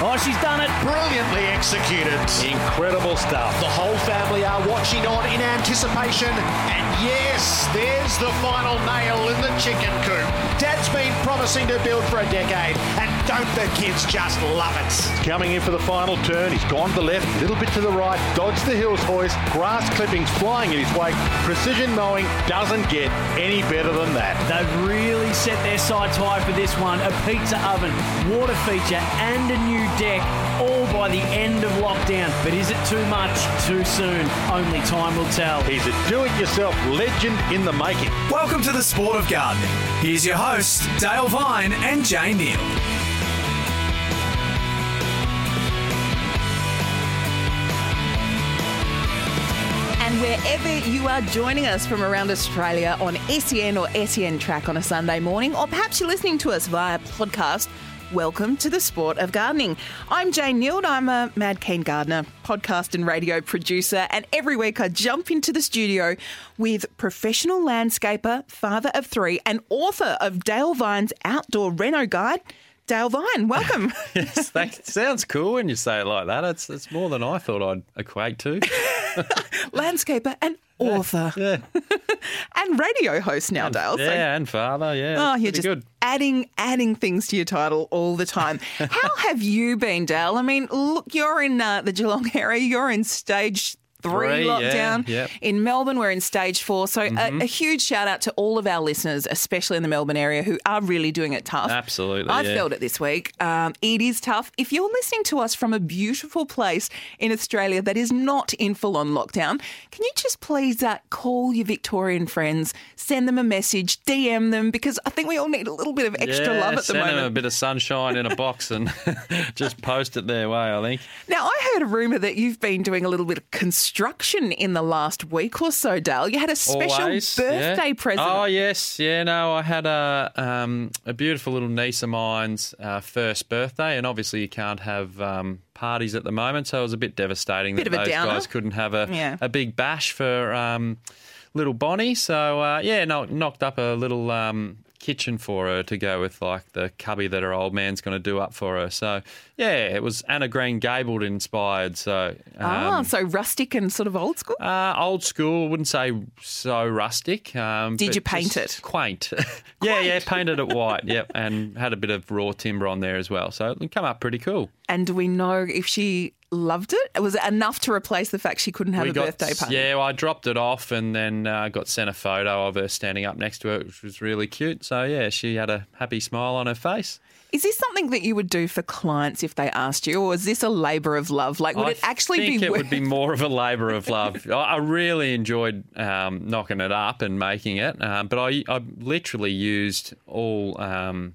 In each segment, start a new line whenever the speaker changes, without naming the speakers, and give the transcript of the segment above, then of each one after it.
Oh, she's done it.
Brilliantly executed.
Incredible stuff.
The whole family are watching on in anticipation. And yes, there's the final nail in the chicken coop. Dad's been promising to build for a decade. And don't the kids just love it?
Coming in for the final turn. He's gone to the left, a little bit to the right, dodged the hills hoist, grass clippings flying in his wake. Precision mowing doesn't get any better than that.
They've really set their sights high for this one. A pizza oven, water feature, and a new deck, all by the end of lockdown. But is it too much, too soon? Only time will tell.
He's a do-it-yourself legend in the making.
Welcome to the sport of gardening. Here's your hosts, Dale Vine and Jay Nield.
And wherever you are joining us from around Australia on SEN or SEN track on a Sunday morning, or perhaps you're listening to us via podcast, welcome to the sport of gardening. I'm Jane Nield. I'm a mad keen gardener, podcast and radio producer, and every week I jump into the studio with professional landscaper, father of three, and author of Dale Vine's Outdoor Reno Guide. Dale Vine, welcome.
yes, that sounds cool when you say it like that. It's it's more than I thought I'd equate to.
Landscaper and author.
Yeah,
and radio host now, Dale. so-
yeah, and father. Yeah,
Oh, you're just
good.
adding adding things to your title all the time. How have you been, Dale? I mean, look, you're in uh, the Geelong area. You're in stage. Three
Three,
lockdown
yep. Mm-hmm.
in Melbourne. We're in stage four. So, a, a huge shout out to all of our listeners, especially in the Melbourne area, who are really doing it tough.
Absolutely,
I've
yeah.
felt it this week. Um, it is tough. If you're listening to us from a beautiful place in Australia that is not in full on lockdown, can you just please uh, call your Victorian friends, send them a message, DM them, because I think we all need a little bit of extra
yeah,
love at the moment.
send them a bit of sunshine in a box and just post it their way. I think.
Now, I heard a rumour that you've been doing a little bit of construction in the last week or so, Dale. You had a special
Always,
birthday
yeah.
present.
Oh yes, yeah. No, I had a um, a beautiful little niece of mine's uh, first birthday, and obviously you can't have um, parties at the moment, so it was a bit devastating
Bit
that those
downer.
guys couldn't have a
Yeah.
a big bash for um, little Bonnie. So uh, yeah, no, knocked up a little. Um, kitchen for her to go with like the cubby that her old man's going to do up for her so yeah it was Anne of Green Gables inspired so
Ah,
um,
so rustic and sort of old school?
uh, old school, wouldn't say so rustic. Um,
Did you paint it?
Quaint. yeah, yeah, painted it white. Yep, and had a bit of raw timber on there as well. So it come up pretty cool.
And do we know if she loved it? Was it enough to replace the fact she couldn't have
we
a
got
birthday party?
yeah. Well, I dropped it off and then uh, got sent a photo of her standing up next to it, which was really cute. So yeah, she had a happy smile on her face.
Is this something that you would do for clients if they asked you, or is this a labour of love? Like, would
I
it actually
think
be?
it
worth-
would be more of a labour of love. I I really enjoyed um, knocking it up and making it, um, but I, I literally used all. Um,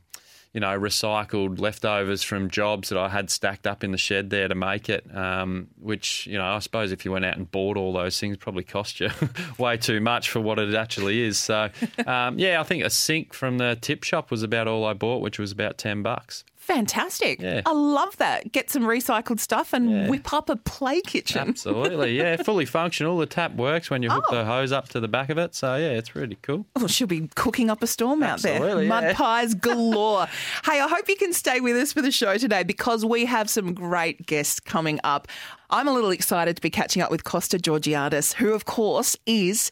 you know, recycled leftovers from jobs that I had stacked up in the shed there to make it. Um, which you know, I suppose if you went out and bought all those things, probably cost you way too much for what it actually is. So, um, yeah, I think a sink from the tip shop was about all I bought, which was about ten bucks.
Fantastic!
Yeah.
I love that. Get some recycled stuff and
Yeah.
whip up a play kitchen.
Absolutely, yeah, fully functional. The tap works when you hook
Oh.
the hose up to the back of it. So yeah, it's really cool.
Oh, she'll be cooking up a storm out there. Mud
yeah.
pies galore. hey, I hope you can stay with us for the show today because we have some great guests coming up. I'm a little excited to be catching up with Costa Georgiadis, who, of course, is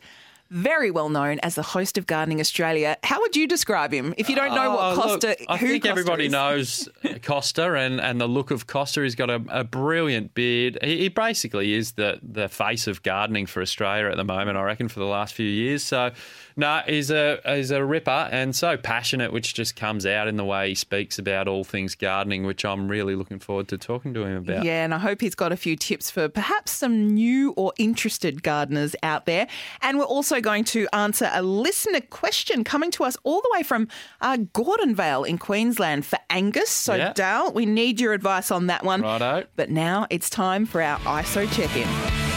very well known as the host of Gardening Australia. How would you describe him if you don't know what
uh, look,
Costa?
I
who
think
Costa
everybody
is?
knows Costa and, and the look of Costa. He's got a, a brilliant beard. He, he basically is the, the face of gardening for Australia at the moment, I reckon, for the last few years. So, no, he's a, he's a ripper and so passionate, which just comes out in the way he speaks about all things gardening, which I'm really looking forward to talking to him about.
Yeah, and I hope he's got a few tips for perhaps some new or interested gardeners out there. And we're also going to answer a listener question coming to us all the way from uh, Gordonvale in Queensland for Angus. So,
Yeah.
Dale, we need your advice on that one.
Righto.
But now it's time for our ISO check in.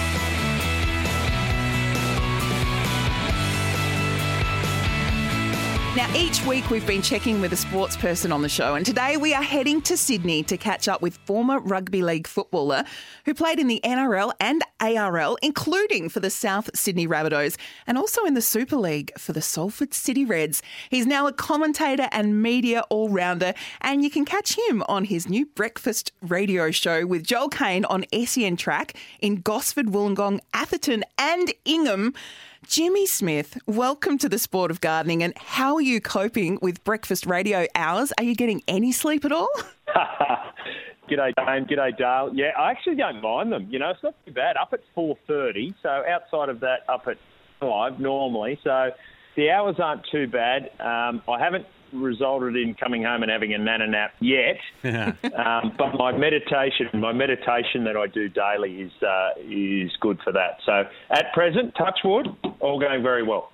Now, each week we've been checking with a sports person on the show, and today we are heading to Sydney to catch up with former rugby league footballer who played in the NRL and ARL, including for the South Sydney Rabbitohs and also in the Super League for the Salford City Reds. He's now a commentator and media all rounder, and you can catch him on his new breakfast radio show with Joel Kane on SEN Track in Gosford, Wollongong, Atherton, and Ingham. Jimmy Smith, welcome to the sport of gardening. And how are you coping with breakfast radio hours? Are you getting any sleep at all?
G'day, Dane. G'day, Dale. Yeah, I actually don't mind them. You know, it's not too bad. Up at 4.30, so outside of that, up at 5 normally. So the hours aren't too bad. Um, I haven't resulted in coming home and having a nana nap yet. um, but my meditation, my meditation that I do daily is uh, is good for that. So at present, touch wood, all going very well.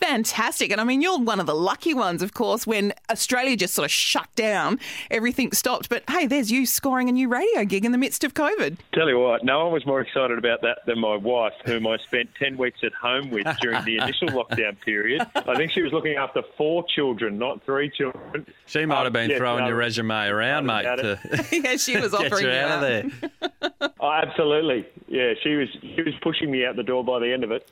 Fantastic. And I mean, you're one of the lucky ones, of course, when Australia just sort of shut down, everything stopped. But hey, there's you scoring a new radio gig in the midst of COVID.
Tell you what, no one was more excited about that than my wife, whom I spent 10 weeks at home with during the initial lockdown period. I think she was looking after four children, not three children.
She might have been
Um, yeah,
throwing
no,
your resume around, mate,
about
to
yeah, she was
get
offering
you out of there.
Oh, absolutely. Yeah, she was she was pushing me out the door by the end of it.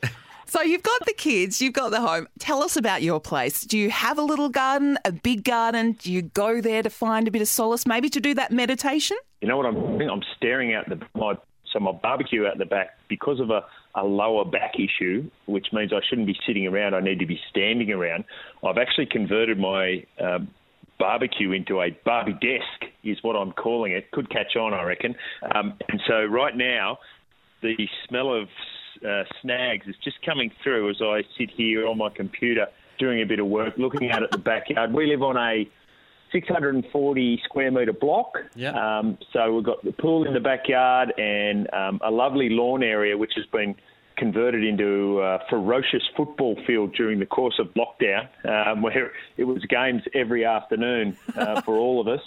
So you've got the kids, you've got the home. Tell us about your place. Do you have a little garden, a big garden? Do you go there to find a bit of solace, maybe to do that meditation?
You know what I'm doing? I'm staring out the my so my barbecue out the back because of a, a lower back issue, which means I shouldn't be sitting around. I need to be standing around. I've actually converted my um, barbecue into a barbie desk, is what I'm calling it. Could catch on, I reckon. Um, and so right now, the smell of uh, snags is just coming through as I sit here on my computer doing a bit of work, looking out at the backyard. We live on a 640 square metre block.
Yeah.
Um, so we've got the pool in the backyard and um, a lovely lawn area which has been converted into a ferocious football field during the course of lockdown, um, where it was games every afternoon uh, for all of us.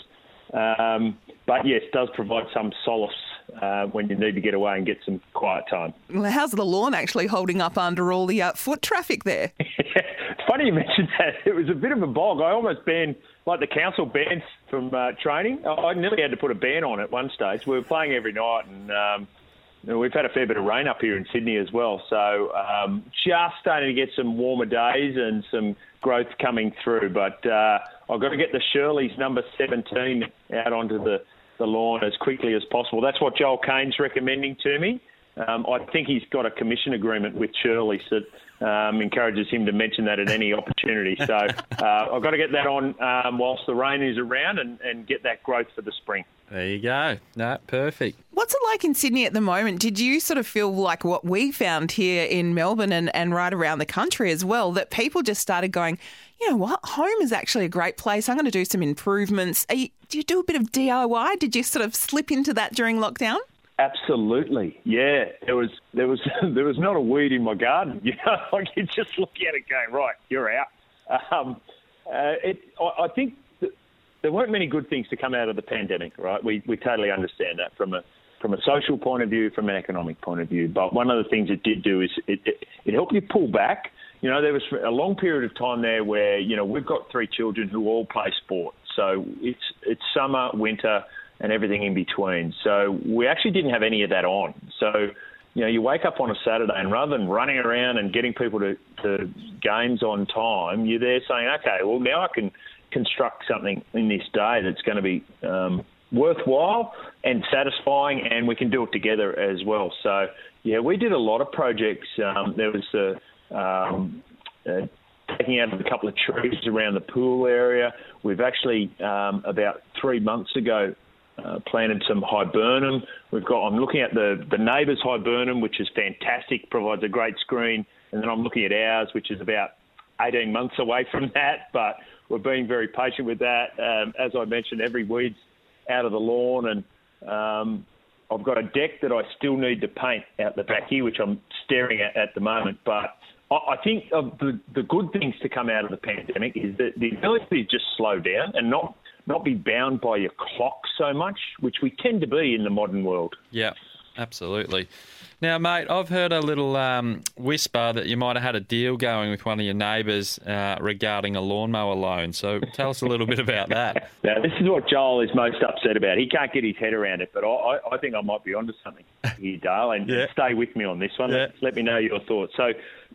Um, but yes, does provide some solace uh, when you need to get away and get some quiet time.
Well, how's the lawn actually holding up under all the uh, foot traffic there?
it's funny you mentioned that. It was a bit of a bog. I almost banned, like the council bans from uh, training. I I nearly had to put a ban on at one stage. We were playing every night, and um, we've had a fair bit of rain up here in Sydney as well. So um, just starting to get some warmer days and some growth coming through. But uh, I've got to get the Shirley's number 17 out onto the, the lawn as quickly as possible. That's what Joel Kane's recommending to me. Um, I think he's got a commission agreement with Shirley's that um, encourages him to mention that at any opportunity. So uh, I've got to get that on um, whilst the rain is around and, and get that growth for the spring.
There you go. No, perfect.
What's it like in Sydney at the moment? Did you sort of feel like what we found here in Melbourne and, and right around the country as well, that people just started going, you know what, home is actually a great place. I'm going to do some improvements. Are you, do you do a bit of DIY? Did you sort of slip into that during lockdown?
Absolutely, yeah. There was there was there was not a weed in my garden. You know, like you just look at it going, right, you're out. Um, uh, it, I, I think there weren't many good things to come out of the pandemic, right? We we totally understand that from a from a social point of view, from an economic point of view. But one of the things it did do is it, it, it helped you pull back. You know, there was a long period of time there where you know we've got three children who all play sport, so it's it's summer, winter, and everything in between. So we actually didn't have any of that on. So you know, you wake up on a Saturday and rather than running around and getting people to, to games on time, you're there saying, okay, well now I can construct something in this day that's going to be um, worthwhile and satisfying, and we can do it together as well. So yeah, we did a lot of projects. Um, there was a um, taking out a couple of trees around the pool area. We've actually um, about three months ago uh, planted some viburnum. We've got. I'm looking at the the neighbour's viburnum, which is fantastic, provides a great screen, and then I'm looking at ours, which is about 18 months away from that. But we're being very patient with that. Um, as I mentioned, every weed's out of the lawn, and um, I've got a deck that I still need to paint out the back here, which I'm staring at at the moment. But I think of the, the good things to come out of the pandemic is that the ability to just slow down and not not be bound by your clock so much, which we tend to be in the modern world.
Yeah. absolutely. Now, mate, I've heard a little um, whisper that you might have had a deal going with one of your neighbours uh, regarding a lawnmower loan. So tell us a little bit about that.
Now, this is what Joel is most upset about. He can't get his head around it, but I, I think I might be onto something here, Dale, and
Yeah.
stay with me on this one.
Yeah.
Let me know your thoughts. So,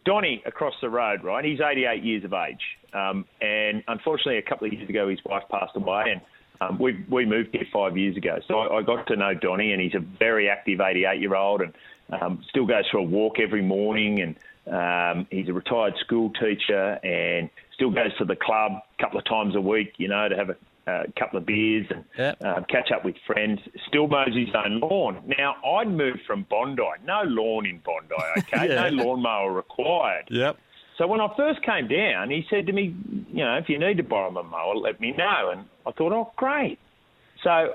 Donny across the road, right? He's 88 years of age, um, and unfortunately, a couple of years ago, his wife passed away, and um, we we moved here five years ago. So I, I got to know Donny, and he's a very active 88 year old, and um, still goes for a walk every morning, and um, he's a retired school teacher, and still goes to the club a couple of times a week, you know, to have a a couple of beers and
Yep.
uh, catch up with friends. Still mows his own lawn. Now, I'd moved from Bondi. No lawn in Bondi, okay?
Yeah.
No lawnmower required.
Yep.
So when I first came down, he said to me, you know, if you need to borrow my mower, let me know. And I thought, oh, great. So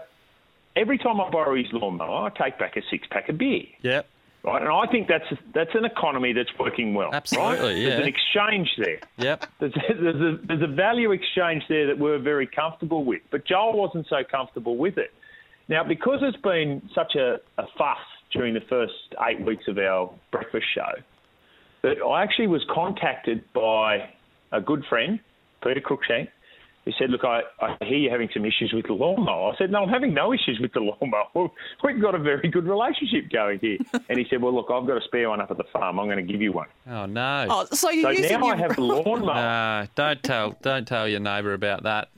every time I borrow his lawnmower, I take back a six pack of beer.
Yep.
Right, and I think that's that's an economy that's working well.
Absolutely,
right?
yeah.
There's an exchange there.
Yep.
There's, there's, a, there's a value exchange there that we're very comfortable with, but Joel wasn't so comfortable with it. Now, because it's been such a, a fuss during the first eight weeks of our breakfast show, that I actually was contacted by a good friend, Peter Cruikshank, who said, Look, I, I hear you're having some issues with the lawnmower. I said, No, I'm having no issues with the lawnmower. We've got a very good relationship going here. and he said, Well, look, I've got a spare one up at the farm. I'm going to give you one.
Oh no.
Oh, so you're
So
using
now
your
I have a lawnmower.
No, don't tell don't tell your neighbour about that.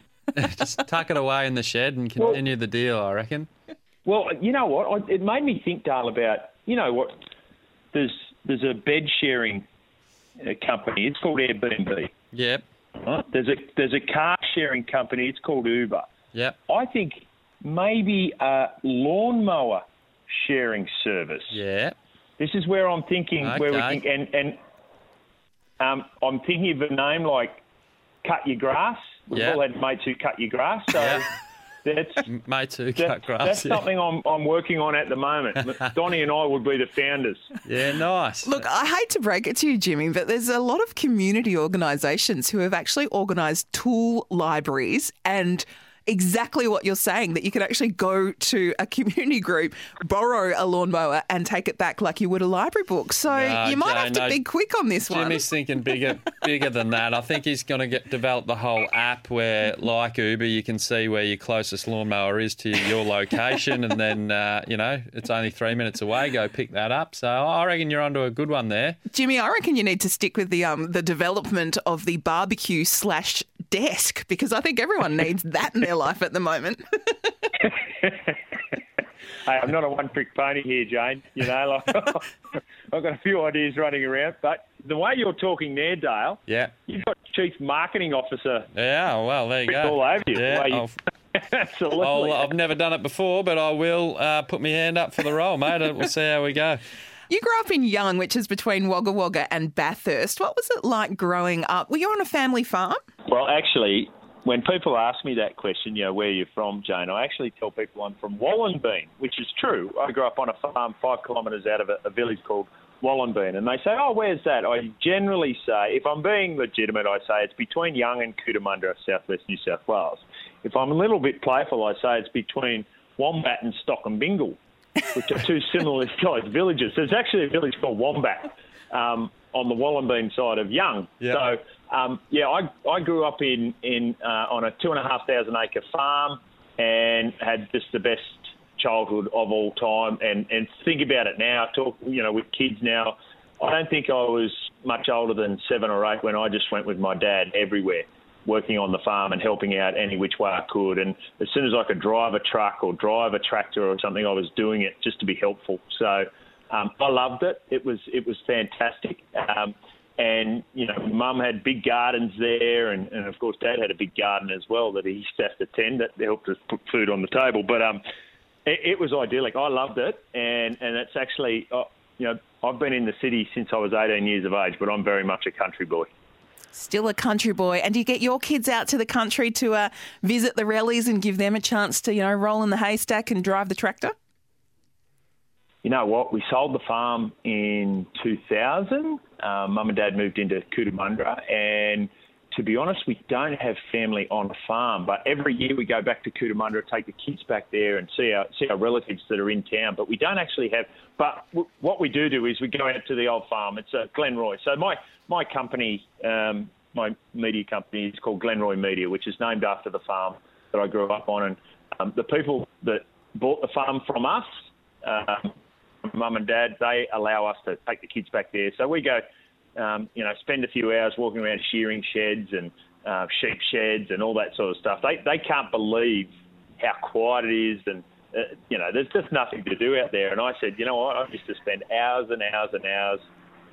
Just tuck it away in the shed and continue the deal. I reckon.
Well, you know what? I, it made me think, Dale, about you know what? There's there's a bed sharing uh, company. It's called Airbnb.
Yep.
Right? There's a there's a car sharing company. It's called Uber.
Yep.
I think maybe a lawnmower sharing service.
Yep.
This is where I'm thinking where we
Okay.
can and and um, I'm thinking of a name like Cut Your Grass. We've
Yeah.
all had mates who cut your grass, so
Yeah.
That's
Mates who
that-
cut grass.
That's
yeah.
something I'm, I'm working on at the moment. Donny and I would be the founders.
Yeah, nice.
Look, I hate to break it to you, Jimmy, but there's a lot of community organisations who have actually organised tool libraries and exactly what you're saying that you could actually go to a community group, borrow a lawnmower, and take it back like you would a library book. So
No,
you might
Jane,
have to
no.
be quick on this one.
Jimmy's thinking bigger, bigger than that. I think he's going to get develop the whole app where, like Uber, you can see where your closest lawnmower is to your location, and then uh, you know it's only three minutes away. Go pick that up. So I reckon you're onto a good one there.
Jimmy, I reckon you need to stick with the um the development of the barbecue slash desk because I think everyone needs that in their life at the moment.
Hey, I'm not a one-trick pony here, Jane. You know, like I've got a few ideas running around, but the way you're talking there, Dale,
Yeah.
you've got Chief Marketing Officer
Yeah. Well, there you go.
all over you. the
Yeah.
you-
I'll-
Absolutely.
I'll, I've never done it before, but I will uh, put my hand up for the role, mate. We'll see how we go.
You grew up in Young, which is between Wagga Wagga and Bathurst. What was it like growing up? Were you on a family farm?
Well, actually, when people ask me that question, you know, where you're from, Jane, I actually tell people I'm from Wallenbean, which is true. I grew up on a farm five kilometres out of a, a village called Wallenbean. And they say, oh, where's that? I generally say, if I'm being legitimate, I say it's between Young and Cootamundra, southwest New South Wales. If I'm a little bit playful, I say it's between Wombat and Stockinbingal, which are two similarly sized villages. There's actually a village called Wombat um, on the Wallenbean side of Young.
Yeah.
So, um, yeah, I, I grew up in, in uh, on a two and a half thousand acre farm and had just the best childhood of all time. And, and think about it now, talk, you know, with kids now. I don't think I was much older than seven or eight when I just went with my dad everywhere, working on the farm and helping out any which way I could. And as soon as I could drive a truck or drive a tractor or something, I was doing it just to be helpful. So um, I loved it. It was it was fantastic. Um, and you know, Mum had big gardens there, and, and of course, Dad had a big garden as well that he used to have to tend. That helped us put food on the table. But um, it, it was idyllic. I loved it, and and it's actually, uh, you know, I've been in the city since I was 18 years of age, but I'm very much a country boy.
Still a country boy. And do you get your kids out to the country to uh, visit the rallies and give them a chance to, you know, roll in the haystack and drive the tractor?
You know what? We sold the farm in 2000. Um, Mum and Dad moved into Cootamundra, and to be honest, we don't have family on a farm, but every year we go back to Cootamundra, take the kids back there and see our see our relatives that are in town. But we don't actually have. But w- what we do do is we go out to the old farm. It's uh, Glenroy. So my my company, um, my media company, is called Glenroy Media, which is named after the farm that I grew up on. And um, the people that bought the farm from us, um, mum and dad, they allow us to take the kids back there. So we go um, you know, spend a few hours walking around shearing sheds and uh, sheep sheds and all that sort of stuff. They they can't believe how quiet it is, and uh, you know, there's just nothing to do out there. And I said, you know what, I used to spend hours and hours and hours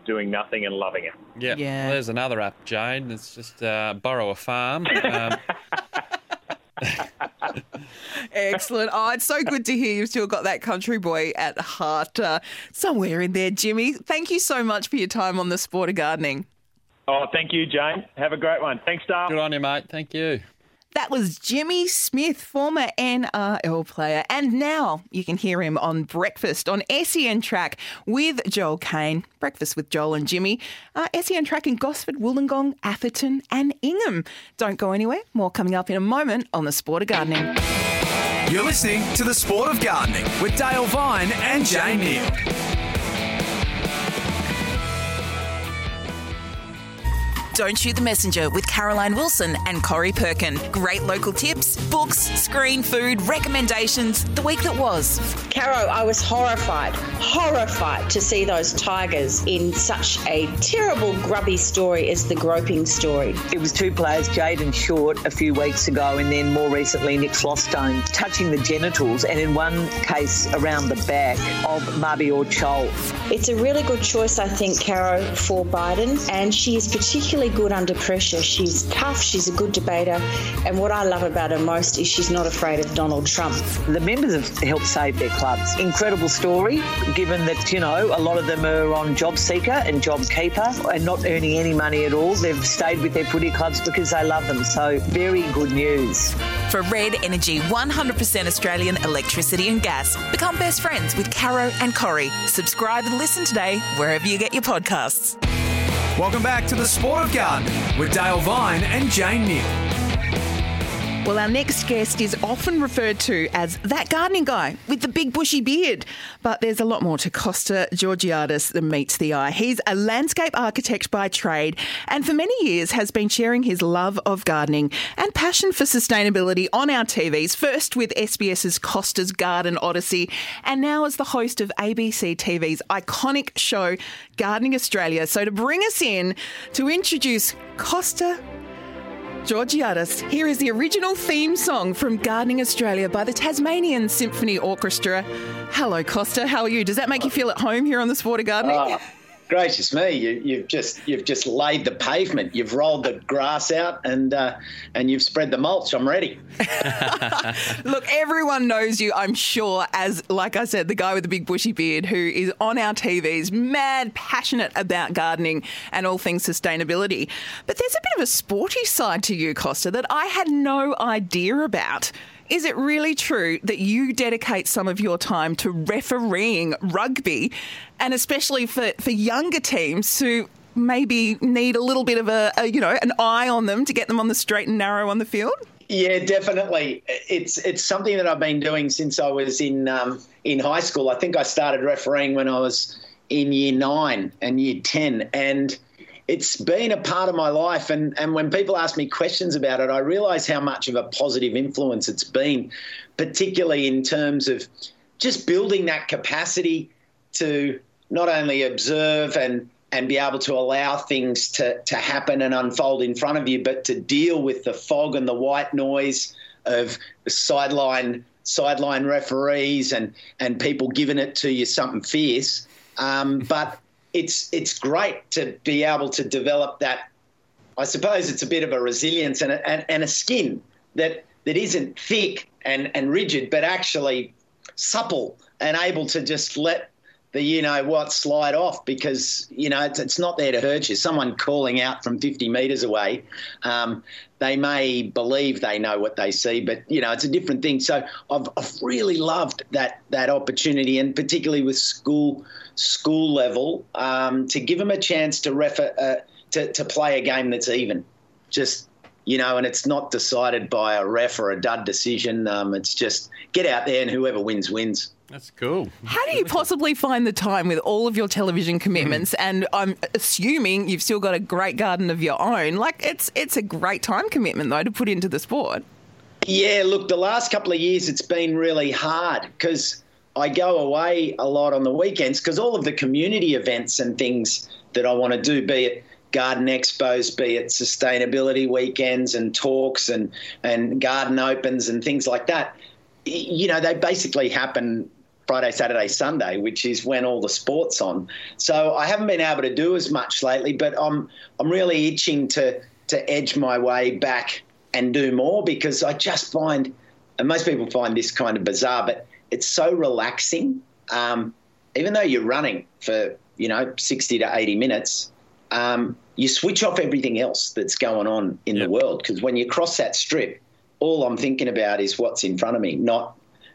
doing nothing and loving it.
Yeah,
Yeah.
Well, there's another app, Jane. It's just uh, borrow a farm. Um,
Excellent. Oh, it's so good to hear you've still got that country boy at heart uh, somewhere in there, Jimmy. Thank you so much for your time on the sport of gardening.
Oh, thank you, Jane. Have a great one. Thanks, Dale.
good on you, mate. Thank you.
That was Jimmy Smith, former NRL player, and now you can hear him on Breakfast on SEN Track with Joel Kane. Breakfast with Joel and Jimmy. Uh, SEN Track in Gosford, Wollongong, Atherton, and Ingham. Don't go anywhere. More coming up in a moment on the Sport of Gardening.
You're listening to The Sport of Gardening with Dale Vine and Jane Nield.
Don't Shoot the Messenger with Caroline Wilson and Corey Perkin. Great local tips, books, screen food, recommendations. The week that was.
Caro, I was horrified, horrified to see those tigers in such a terrible, grubby story as the groping story.
It was two players, Jayden Short a few weeks ago, and then more recently Nick Vlaustin, touching the genitals, and in one case around the back of Mabior Chol.
It's a really good choice, I think, Caro, for Biden, and she is particularly good under pressure. She's tough, she's a good debater, and what I love about her most is she's not afraid of Donald Trump.
The members have helped save their clubs. Incredible story, given that, you know, a lot of them are on Job Seeker and Job Keeper and not earning any money at all. They've stayed with their footy clubs because they love them. So, very good news.
For Red Energy 100% Australian electricity and gas, become best friends with Caro and Corey. Subscribe and listen today wherever you get your podcasts.
Welcome back to The Sport of Gardening with Dale Vine and Jane Nield.
Well, our next guest is often referred to as that gardening guy with the big bushy beard. But there's a lot more to Costa Georgiadis than meets the eye. He's a landscape architect by trade and for many years has been sharing his love of gardening and passion for sustainability on our TVs, first with SBS's Costa's Garden Odyssey and now as the host of ABC TV's iconic show Gardening Australia. So to bring us in to introduce Costa Georgiadis, here is the original theme song from Gardening Australia by the Tasmanian Symphony Orchestra. Hello, Costa. How are you? Does that make you feel at home here on the Sport of Gardening?
Oh, gracious me! You, you've just you've just laid the pavement. You've rolled the grass out, and uh, and you've spread the mulch. I'm ready.
Look, everyone knows you, I'm sure, as, like I said, the guy with the big bushy beard who is on our TVs, mad passionate about gardening and all things sustainability. But there's a bit of a sporty side to you, Costa, that I had no idea about. Is it really true that you dedicate some of your time to refereeing rugby, and especially for, for younger teams who maybe need a little bit of a, a you know an eye on them to get them on the straight and narrow on the field?
Yeah, definitely. It's it's something that I've been doing since I was in um, in high school. I think I started refereeing when I was in year nine and year ten, and it's been a part of my life. And and when people ask me questions about it, I realise how much of a positive influence it's been, particularly in terms of just building that capacity to not only observe and and be able to allow things to, to happen and unfold in front of you, but to deal with the fog and the white noise of sideline sideline referees and and people giving it to you something fierce. Um, but it's it's great to be able to develop that. I suppose it's a bit of a resilience and a, and, and a skin that that isn't thick and, and rigid, but actually supple and able to just let the you know what slide off because you know it's, it's not there to hurt you. Someone calling out from 50 metres away, um, they may believe they know what they see, but you know it's a different thing. So I've, I've really loved that that opportunity, and particularly with school school level, um, to give them a chance to refer uh, to to play a game that's even. just you know, and it's not decided by a ref or a dud decision. Um, it's just get out there and whoever wins wins.
That's cool.
How do you possibly find the time with all of your television commitments? Hmm. And I'm assuming you've still got a great garden of your own. Like it's it's a great time commitment though to put into the sport.
Yeah, look, the last couple of years it's been really hard because I go away a lot on the weekends because all of the community events and things that I want to do, be it garden expos, be it sustainability weekends and talks and, and garden opens and things like that, you know, they basically happen Friday, Saturday, Sunday, which is when all the sports on. So I haven't been able to do as much lately, but I'm I'm really itching to to edge my way back and do more because I just find, and most people find this kind of bizarre, but it's so relaxing. Um, even though you're running for you know 60 to 80 minutes, um, you switch off everything else that's going on in yep. the world because when you cross that strip, all I'm thinking about is what's in front of me, not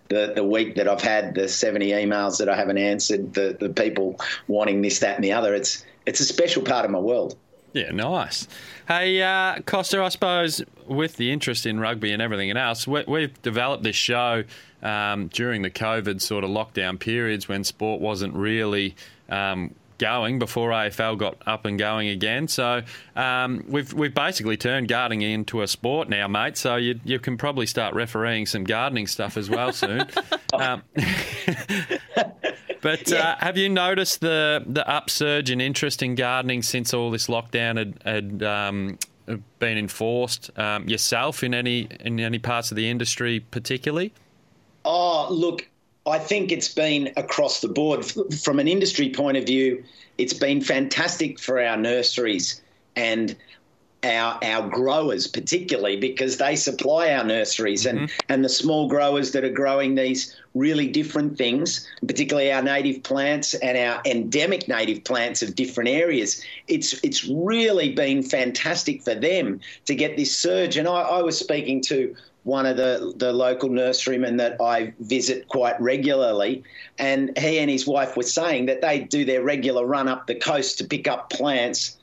the, the week that I've had, the 70 emails that I haven't answered, the, the people wanting this, that, and the other. It's it's a special part of my world.
Yeah, nice. Hey, uh, Costa, I suppose with the interest in rugby and everything else, we, have developed this show um, during the COVID sort of lockdown periods when sport wasn't really um, going before AFL got up and going again. So um, we've we've basically turned gardening into a sport now, mate. So you you can probably start refereeing some gardening stuff as well soon. um, but uh, yeah. uh, have you noticed the the upsurge in interest in gardening since all this lockdown had, had um, been enforced um, yourself in any in any parts of the industry particularly?
Oh, look, I think it's been across the board. From an industry point of view, it's been fantastic for our nurseries and our our growers particularly because they supply our nurseries mm-hmm. and and the small growers that are growing these really different things particularly our native plants and our endemic native plants of different areas it's it's really been fantastic for them to get this surge and I, I was speaking to one of the, the local nurserymen that I visit quite regularly. And he and his wife were saying that they do their regular run up the coast to pick up plants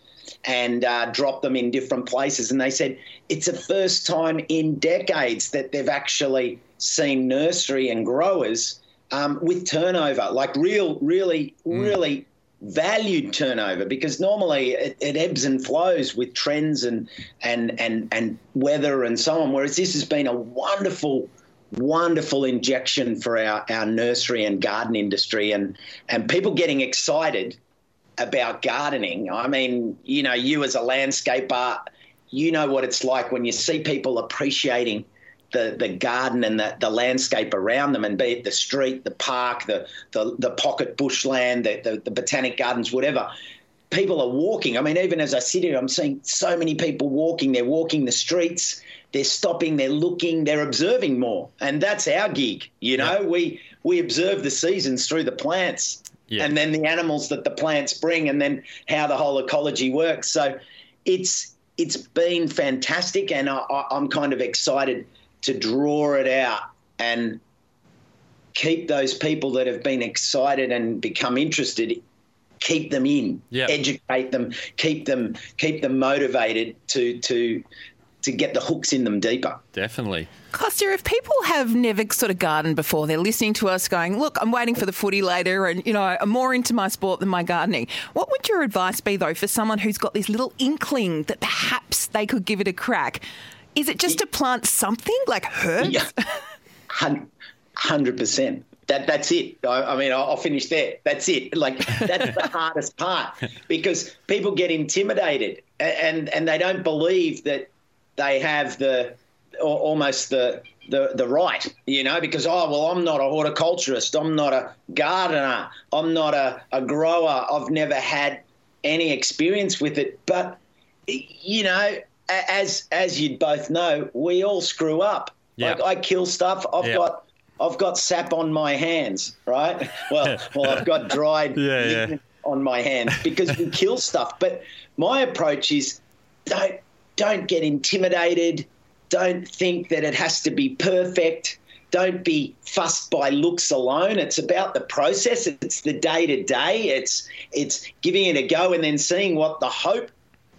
and uh, drop them in different places. And they said it's the first time in decades that they've actually seen nursery and growers um, with turnover, like real, really, mm. really valued turnover because normally it, it, ebbs and flows with trends and and and and weather and so on. Whereas this has been a wonderful, wonderful injection for our, our nursery and garden industry and and people getting excited about gardening. I mean, you know, you as a landscaper, you know what it's like when you see people appreciating the, the garden and the, the landscape around them, and be it the street, the park, the, the, the pocket bushland, the, the, the botanic gardens, whatever. People are walking. I mean, even as I sit here, I'm seeing so many people walking. They're walking the streets. They're stopping. They're looking. They're observing more, and that's our gig. You know, yeah. we we observe the seasons through the plants, yeah. and then the animals that the plants bring, and then how the whole ecology works. So, it's it's been fantastic, and I, I'm kind of excited to draw it out and keep those people that have been excited and become interested keep them in yep. educate them keep them keep them motivated to to to get the hooks in them deeper
definitely
Costa, if people have never sort of gardened before, they're listening to us going, look, I'm waiting for the footy later and, you know, I'm more into my sport than my gardening. What would your advice be, though, for someone who's got this little inkling that perhaps they could give it a crack? Is it just to plant something like herbs? Yeah,
hundred percent. That that's it. I, I mean, I'll, I'll, finish there. That's it. Like that's the hardest part because people get intimidated and and they don't believe that they have the or almost the the the right, you know, because oh well, I'm not a horticulturist, I'm not a gardener, I'm not a, a grower, I've never had any experience with it. But you know, as as you'd both know, we all screw up. Like I kill stuff. I've yep. got I've got sap on my hands, right? Well, well, I've got dried yeah, yeah. on my hands because we kill stuff. But my approach is don't don't get intimidated. Don't think that it has to be perfect. Don't be fussed by looks alone. It's about the process. It's the day to day. It's it's giving it a go and then seeing what the hope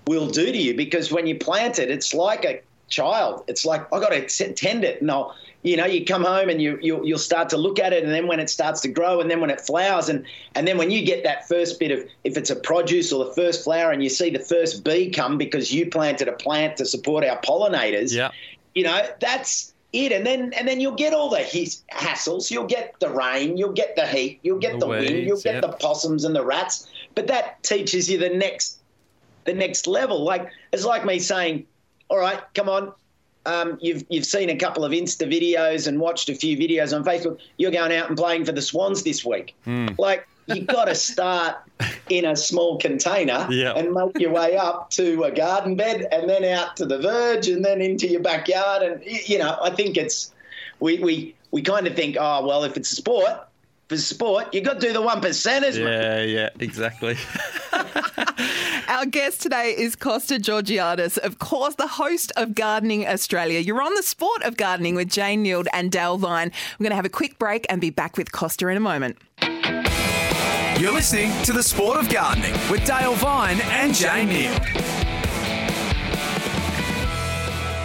will do to you because when you plant it, it's like a child. It's like I got to tend it, and I'll, you know, you come home and you you'll, you'll start to look at it, and then when it starts to grow, and then when it flowers, and and then when you get that first bit of if it's a produce or the first flower, and you see the first bee come because you planted a plant to support our pollinators.
Yeah.
You know, that's it, and then and then you'll get all the his, hassles. You'll get the rain, you'll get the heat, you'll get
The
the, wind, you'll
weeds,
get the possums and the rats. But that teaches you the next the next level. Like it's like me saying, "All right, come on." Um, you've you've seen a couple of Insta videos and watched a few videos on Facebook. You're going out and playing for the Swans this week. Like you've got to start in a small container
Yeah.
and make your way up to a garden bed, and then out to the verge, and then into your backyard. And you know, I think it's we we we kind of think, oh well, if it's a sport, if it's a sport, you got to do the one percenters. mate.
Yeah, yeah, exactly.
Our guest today is Costa Georgiadis, of course, the host of Gardening Australia. You're on the sport of gardening with Jane Nield and Dale Vine. We're going to have a quick break and be back with Costa in a moment.
You're listening to The Sport of Gardening with Dale Vine and Jane Nield.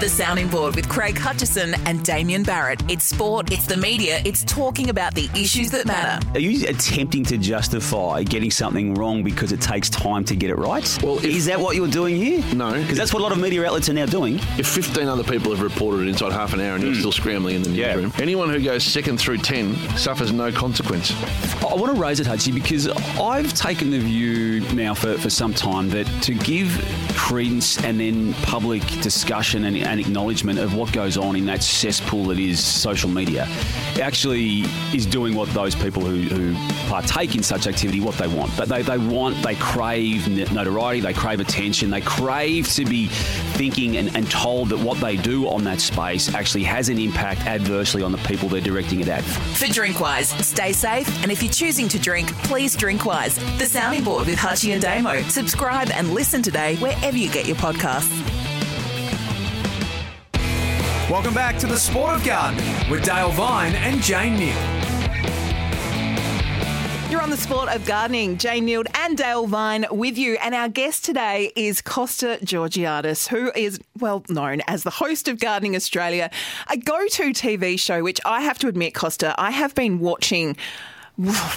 The Sounding Board with Craig Hutchison and Damien Barrett. It's sport, it's the media, it's talking about the issues that matter.
Are you attempting to justify getting something wrong because it takes time to get it right?
Well, if-
is that what you're doing here?
No.
because that's what a lot of media outlets are now doing.
If 15 other people have reported it inside half an hour and you're hmm. still scrambling in the
Yeah.
newsroom, anyone who goes second through 10 suffers no consequence.
I want to raise it, Hutchie, because I've taken the view now for, for some time that to give credence and then public discussion and, and acknowledgement of what goes on in that cesspool that is social media actually is doing what those people who, who partake in such activity what they want. But they, they want, they crave notoriety, they crave attention, they crave to be thinking and, and told that what they do on that space actually has an impact adversely on the people they're directing it at.
For Drinkwise, stay safe, and if you're choosing to drink, please drink wise. The Sounding Board with Hutchie and Damo. Subscribe and listen today wherever you get your podcasts.
Welcome back to The Sport of Gardening with Dale Vine and Jane Nield.
You're on the sport of gardening. Jane Nield and Dale Vine with you. And our guest today is Costa Georgiadis, who is well known as the host of Gardening Australia, a go to TV show, which I have to admit, Costa, I have been watching.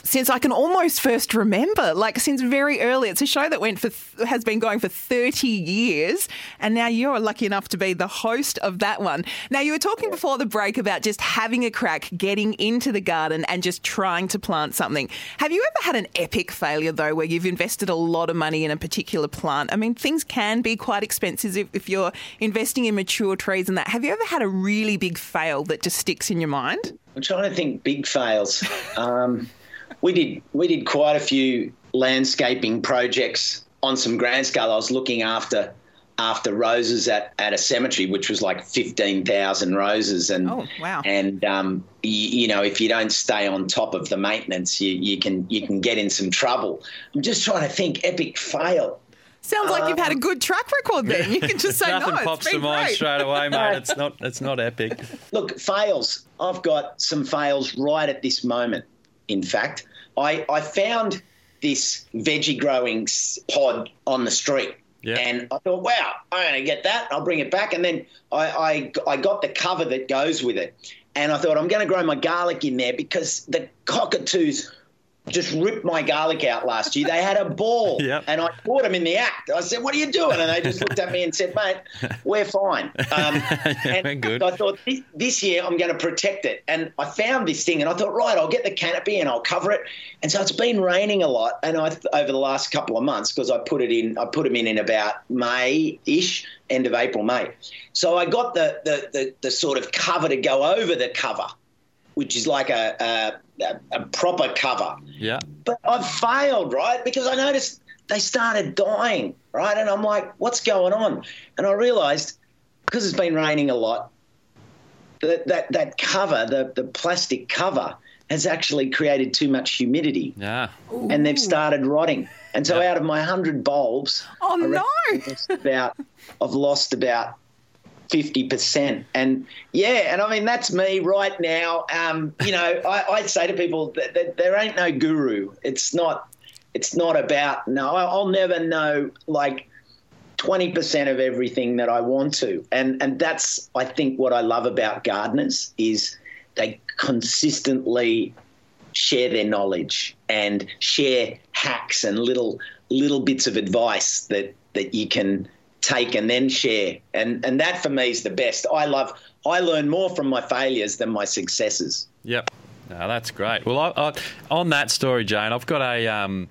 Since I can almost first remember, like since very early, it's a show that went for has been going for thirty years, and now you're lucky enough to be the host of that one. Now you were talking before the break about just having a crack, getting into the garden, and just trying to plant something. Have you ever had an epic failure though, where you've invested a lot of money in a particular plant? I mean, things can be quite expensive if, if you're investing in mature trees and that. Have you ever had a really big fail that just sticks in your mind?
I'm trying to think big fails. Um, we did we did quite a few landscaping projects on some grand scale. I was looking after after roses at, at a cemetery, which was like fifteen thousand roses, and
Oh, wow.
and um, you, you know if you don't stay on top of the maintenance, you, you can you can get in some trouble. I'm just trying to think epic fail.
Sounds like you've had a um, good track record then. You can just say
Nothing
no. it's
pops to
been
mind
great.
straight away, mate. It's not. It's not epic.
Look, fails. I've got some fails right at this moment. In fact, I, I found this veggie growing pod on the street.
Yeah.
And I thought, wow, I'm going to get that. I'll bring it back. And then I, I, I got the cover that goes with it. And I thought, I'm going to grow my garlic in there because the cockatoos just ripped my garlic out last year. They had a ball.
Yep.
And I caught them in the act. I said, what are you doing? And they just looked at me and said, mate, we're fine. Um, and
we're good.
I thought this, this year I'm going to protect it. And I found this thing and I thought, right, I'll get the canopy and I'll cover it. And so it's been raining a lot. And I, over the last couple of months, because I put it in, I put them in in about May ish, end of April, May. So I got the, the, the, the sort of cover to go over the cover, which is like a, a, a, a proper cover
Yeah.
but I've failed, right? Because I noticed they started dying, right? And I'm like, what's going on? And I realised because it's been raining a lot, that that, that cover, the, the plastic cover, has actually created too much humidity
Yeah.
and they've started rotting. And so out of my 100 bulbs,
Oh,
I
no.
Lost about, I've lost about 50%. And yeah, and I mean, that's me right now. Um, you know, I, I say to people that, that there ain't no guru. It's not, it's not about, no, I'll never know like 20% of everything that I want to. And and that's I think what I love about gardeners is they consistently share their knowledge and share hacks and little little bits of advice that that you can take and then share. And and that for me is the best. I love I learn more from my failures than my successes.
Yep. No, that's great. Well, I, I, on that story, Jane, I've got a um,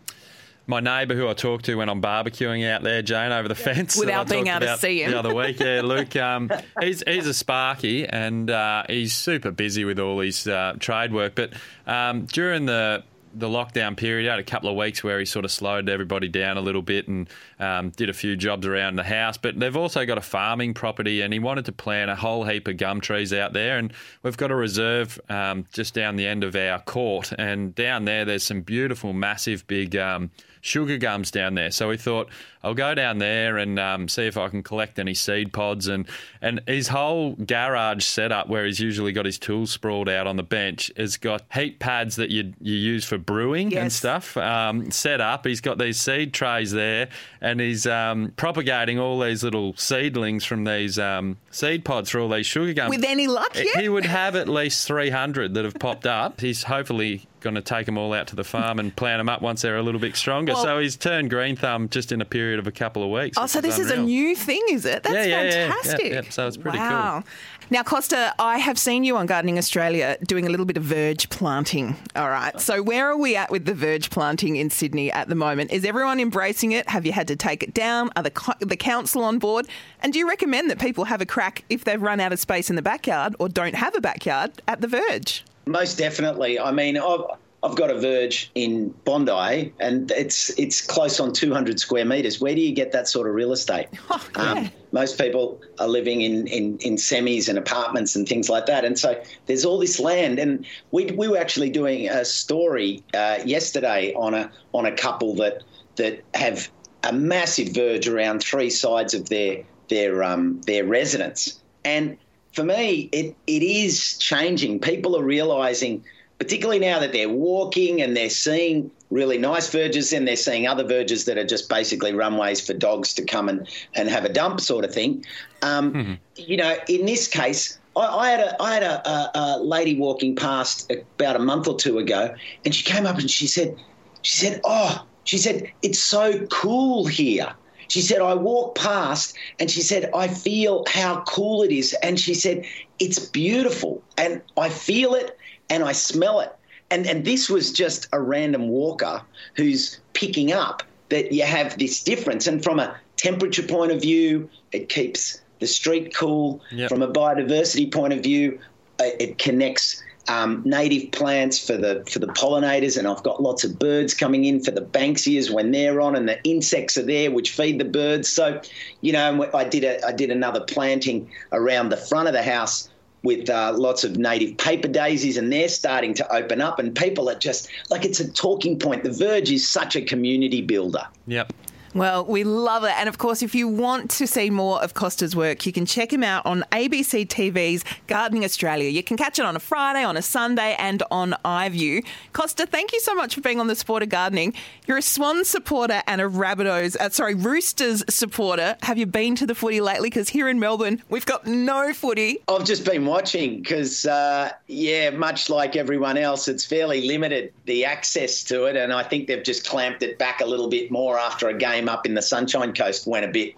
my neighbour who I talked to when I'm barbecuing out there, Jane, over the fence.
Without being able to see him.
The other week, yeah, Luke. Um, he's he's a sparky and uh, he's super busy with all his uh, trade work. But um, during the the lockdown period, had a couple of weeks where he sort of slowed everybody down a little bit and um, did a few jobs around the house. But they've also got a farming property, and he wanted to plant a whole heap of gum trees out there. And we've got a reserve um, just down the end of our court, and down there there's some beautiful, massive, big. Um, sugar gums down there. So we thought I'll go down there and um, see if I can collect any seed pods. And, and his whole garage setup, where he's usually got his tools sprawled out on the bench, has got heat pads that you you use for brewing and stuff um, set up. He's got these seed trays there, and he's um, propagating all these little seedlings from these um, seed pods for all these sugar gums.
With any luck, yeah?
He would have at least 300 that have popped up. He's hopefully going to take them all out to the farm and plant them up once they're a little bit stronger.
Well-
so he's turned green thumb just in a period of a couple of weeks.
Oh, so this is a new thing, is it? That's
Yeah, yeah,
fantastic.
yeah. So it's pretty cool.
Now, Costa, I have seen you on Gardening Australia doing a little bit of verge planting. All right. So, where are we at with the verge planting in Sydney at the moment? Is everyone embracing it? Have you had to take it down? Are the, co- the council on board? And do you recommend that people have a crack if they've run out of space in the backyard or don't have a backyard at the verge?
Most definitely. I mean, I've, I've got a verge in Bondi, and it's it's close on 200 square metres. Where do you get that sort of real estate? um, most people are living in, in, in semis and apartments and things like that, and so there's all this land. And we, we were actually doing a story uh, yesterday on a on a couple that that have a massive verge around three sides of their their um, their residence, and for me, it, it is changing. People are realising, particularly now that they're walking and they're seeing really nice verges and they're seeing other verges that are just basically runways for dogs to come and, and have a dump sort of thing. Um, You know, in this case, I, I had a I had a, a, a lady walking past about a month or two ago, and she came up and she said, she said, "Oh, she said it's so cool here." She said, I walk past and she said, I feel how cool it is. And she said, it's beautiful. And I feel it and I smell it. And, and this was just a random walker who's picking up that you have this difference. And from a temperature point of view, it keeps the street cool.
Yep.
From a biodiversity point of view, it connects um, native plants for the for the pollinators, and I've got lots of birds coming in for the banksias when they're on, and the insects are there which feed the birds. So, you know, I did a I did another planting around the front of the house with uh, lots of native paper daisies, and they're starting to open up, and people are just like it's a talking point. The Verge is such a community builder.
Yep.
Well, we love it. And of course, if you want to see more of Costa's work, you can check him out on ABC TV's Gardening Australia. You can catch it on a Friday, on a Sunday, and on iView. Costa, thank you so much for being on the Sport of Gardening. You're a Swan supporter and a Rabbitohs, uh, sorry, Roosters supporter. Have you been to the footy lately? Because here in Melbourne, we've got no footy.
I've just been watching because, uh, yeah, much like everyone else, it's fairly limited the access to it, and I think they've just clamped it back a little bit more after a game up in the Sunshine Coast went a bit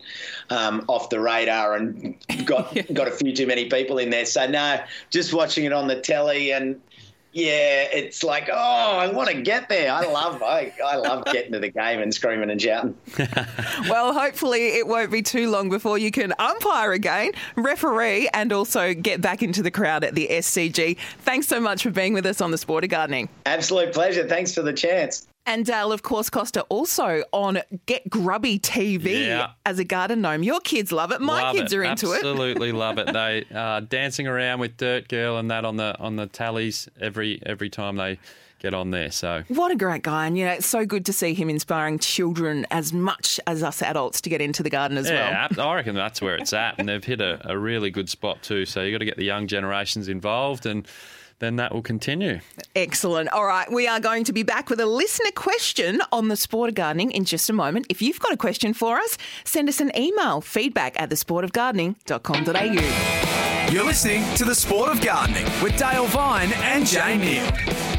um, off the radar and got got a few too many people in there. So no, just watching it on the telly and. Yeah, it's like, oh, I want to get there. I love, I, I love getting to the game and screaming and shouting.
Well, hopefully it won't be too long before you can umpire again, referee, and also get back into the crowd at the SCG. Thanks so much for being with us on the Sport of Gardening.
Absolute pleasure. Thanks for the chance.
And Dale, of course, Costa also on Get Grubby TV
Yeah.
as a garden gnome. Your kids love it. My
Love
kids
it.
are into it.
Absolutely love it. They uh, dancing around with Dirt Girl and that on the on the tallies every every time they get on there. So
What a great guy. And, you know, it's so good to see him inspiring children as much as us adults to get into the garden as well.
yeah, I reckon that's where it's at, and they've hit a, a really good spot too. So you have got to get the young generations involved and. Then that will continue.
Excellent. All right, we are going to be back with a listener question on the sport of gardening in just a moment. If you've got a question for us, send us an email feedback at thesportofgardening.com.au.
You're listening to The Sport of Gardening with Dale Vine and Jane Nield.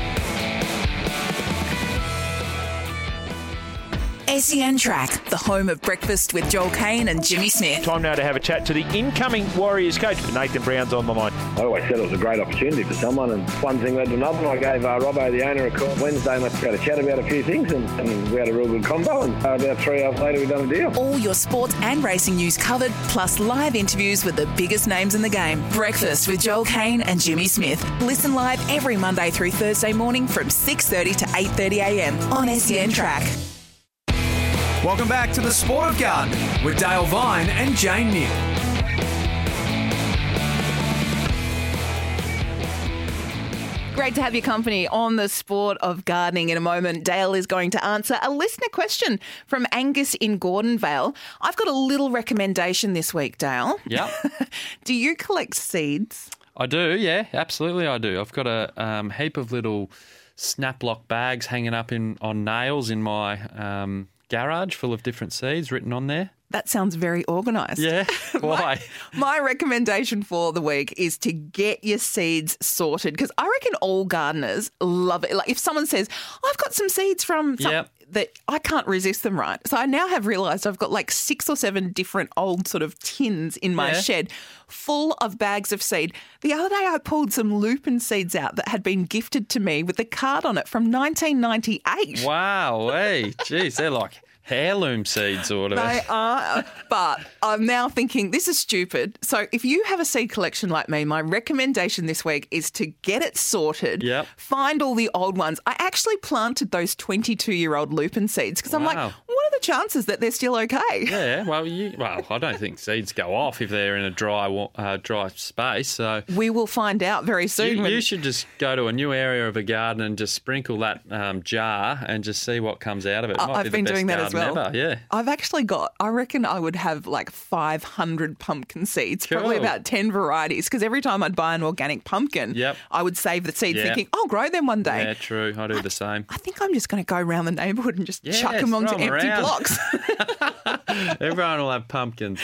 SEN Track, the home of breakfast with Joel Kane and Jimmy Smith.
Time now to have a chat to the incoming Warriors coach, Nathan Brown's on the line.
I always said it was a great opportunity for someone, and one thing led to another. I gave uh, Robbo, the owner, a call Wednesday, and we had a chat about a few things, and, and we had a real good combo. And uh, about three hours later, we done a deal.
All your sports and racing news covered, plus live interviews with the biggest names in the game. Breakfast with Joel Kane and Jimmy Smith. Listen live every Monday through Thursday morning from 6:30 to 8:30 a.m. on SEN Track.
Welcome back to The Sport of Gardening with Dale Vine and Jane Nield.
Great to have your company on the sport of gardening. In a moment, Dale is going to answer a listener question from Angus in Gordonvale. I've got a little recommendation this week, Dale.
Yeah.
Do you collect seeds?
I do, yeah, absolutely, I do. I've got a um, heap of little snap lock bags hanging up in on nails in my um, garage, full of different seeds written on there.
That sounds very organised.
Yeah, why?
My recommendation for the week is to get your seeds sorted because I reckon all gardeners love it. Like if someone says, "I've got some seeds from," some,
Yep.
That I can't resist them, right? So I now have realised I've got like six or seven different old sort of tins in my
Yeah.
shed full of bags of seed. The other day I pulled some lupin seeds out that had been gifted to me with a card on it from 1998.
Wow, hey, geez, they're like heirloom seeds or whatever.
They are, but I'm now thinking this is stupid. So if you have a seed collection like me, my recommendation this week is to get it sorted.
Yep.
Find all the old ones. I actually planted those 22 year old lupin seeds because I'm like, what are the chances that they're still okay?
Yeah, well, you, well, I don't think seeds go off if they're in a dry, uh, dry space. So
We will find out very soon.
you, you should just go to a new area of a garden and just sprinkle that um, jar and just see what comes out of it.
I-
Might
I've
be the
been
best
doing that as well.
ever, Yeah.
I've actually got, I reckon I would have like 500 pumpkin seeds, probably about 10 varieties. Because every time I'd buy an organic pumpkin,
Yep.
I would save the seeds
Yeah.
thinking, I'll grow them one day.
Yeah, true. I do the same.
I think I'm just going to go around the neighbourhood and just
Yes,
chuck them onto
throw 'em
empty
around.
blocks.
Everyone will have pumpkins.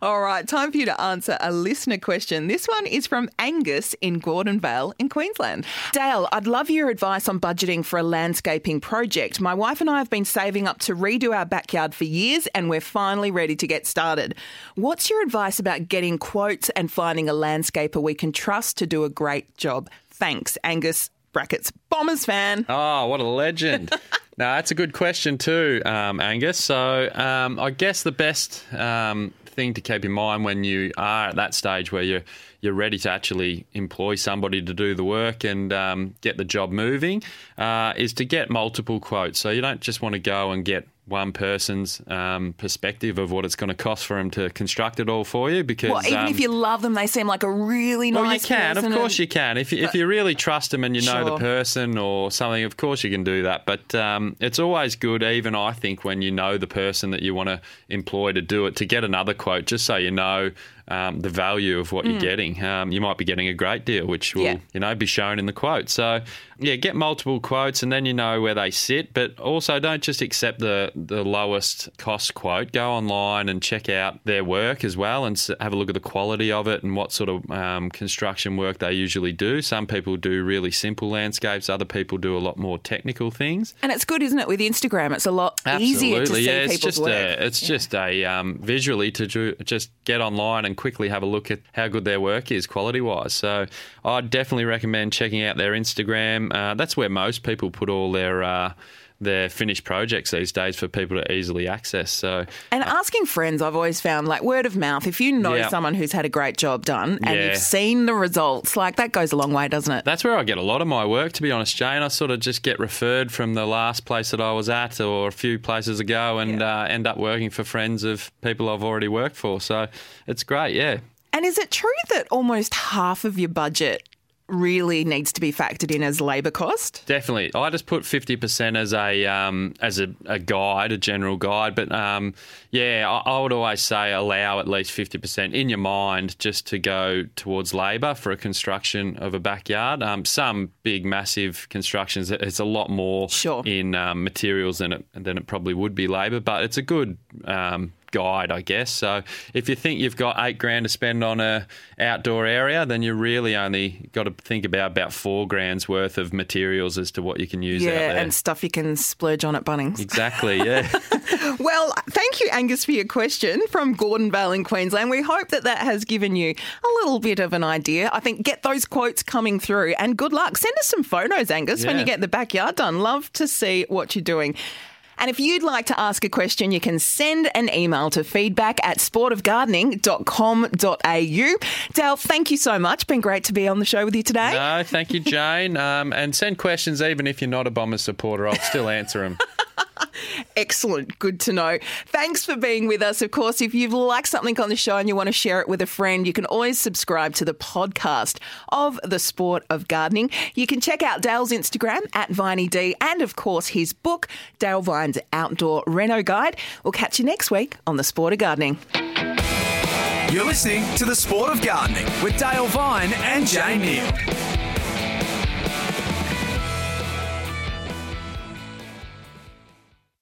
All right, time for you to answer a listener question. This one is from Angus in Gordonvale in Queensland. Dale, I'd love your advice on budgeting for a landscaping project. My wife and I have been saving up to redo our backyard for years and we're finally ready to get started. What's your advice about getting quotes and finding a landscaper we can trust to do a great job? Thanks, Angus. Brackets, Bombers fan.
Oh, what a legend. no, that's a good question too, um, Angus. So um, I guess the best um, thing to keep in mind when you are at that stage where you're you're ready to actually employ somebody to do the work and um, get the job moving uh, is to get multiple quotes. So you don't just want to go and get one person's um, perspective of what it's going to cost for them to construct it all for you because
Well, even
um,
if you love them, they seem like a really nice
well, you can. Of course,
and-
you can. If you, if you really trust them and you know the person or something, of course you can do that. But um, it's always good, even I think, when you know the person that you want to employ to do it, to get another quote, just so you know um, the value of what you're
Mm.
getting. Um, you might be getting a great deal, which will
Yeah.
you know be shown in the quote. So yeah, get multiple quotes, and then you know where they sit. But also, don't just accept the the lowest cost quote. Go online and check out their work as well, and have a look at the quality of it and what sort of um, construction work they usually do. Some people do really simple landscapes. Other people do a lot more technical things.
And it's good, isn't it? With Instagram, it's a lot easier to
Absolutely,
see
yeah. It's
people's
just
work.
a, it's just a um, visually to ju- just get online and quickly have a look at how good their work is quality wise. So I'd definitely recommend checking out their Instagram. Uh, that's where most people put all their uh, their finished projects these days for people to easily access. So
And asking friends, I've always found like word of mouth. If you know
Yeah.
someone who's had a great job done and
Yeah.
you've seen the results, like that goes a long way, doesn't it?
That's where I get a lot of my work, to be honest, Jane. I sort of just get referred from the last place that I was at or a few places ago and uh, end up working for friends of people I've already worked for. So it's great, yeah.
And is it true that almost half of your budget really needs to be factored in as labour cost?
Definitely, I just put fifty percent as a um, as a, a, guide, a general guide. But um, yeah, I, I, would always say allow at least fifty percent in your mind just to go towards labour for a construction of a backyard. Um, some big, massive constructions, it's a lot more
sure.
in um, materials than it than it probably would be labour, but it's a good um, guide, I guess. So if you think you've got eight grand to spend on a outdoor area, then you really only got to think about about four grand's worth of materials as to what you can use
yeah,
out there.
and stuff you can splurge on at Bunnings.
Exactly, yeah.
well, thank you, Angus, for your question from Gordonvale in Queensland. We hope that that has given you a little bit of an idea. I think get those quotes coming through and good luck. Send us some photos, Angus, yeah. when you get the backyard done. Love to see what you're doing. And if you'd like to ask a question, you can send an email to feedback at sportofgardening.com.au. Dale, thank you so much. Been great to be on the show with you today.
No, thank you, Jane. Um, and send questions even if you're not a Bombers supporter. I'll still answer them.
Excellent. Good to know. Thanks for being with us. Of course, if you've liked something on the show and you want to share it with a friend, you can always subscribe to the podcast of The Sport of Gardening. You can check out Dale's Instagram at VineyD and, of course, his book, Dale Vine's Outdoor Reno Guide. We'll catch you next week on The Sport of Gardening.
You're listening to The Sport of Gardening with Dale Vine and Jane Nield.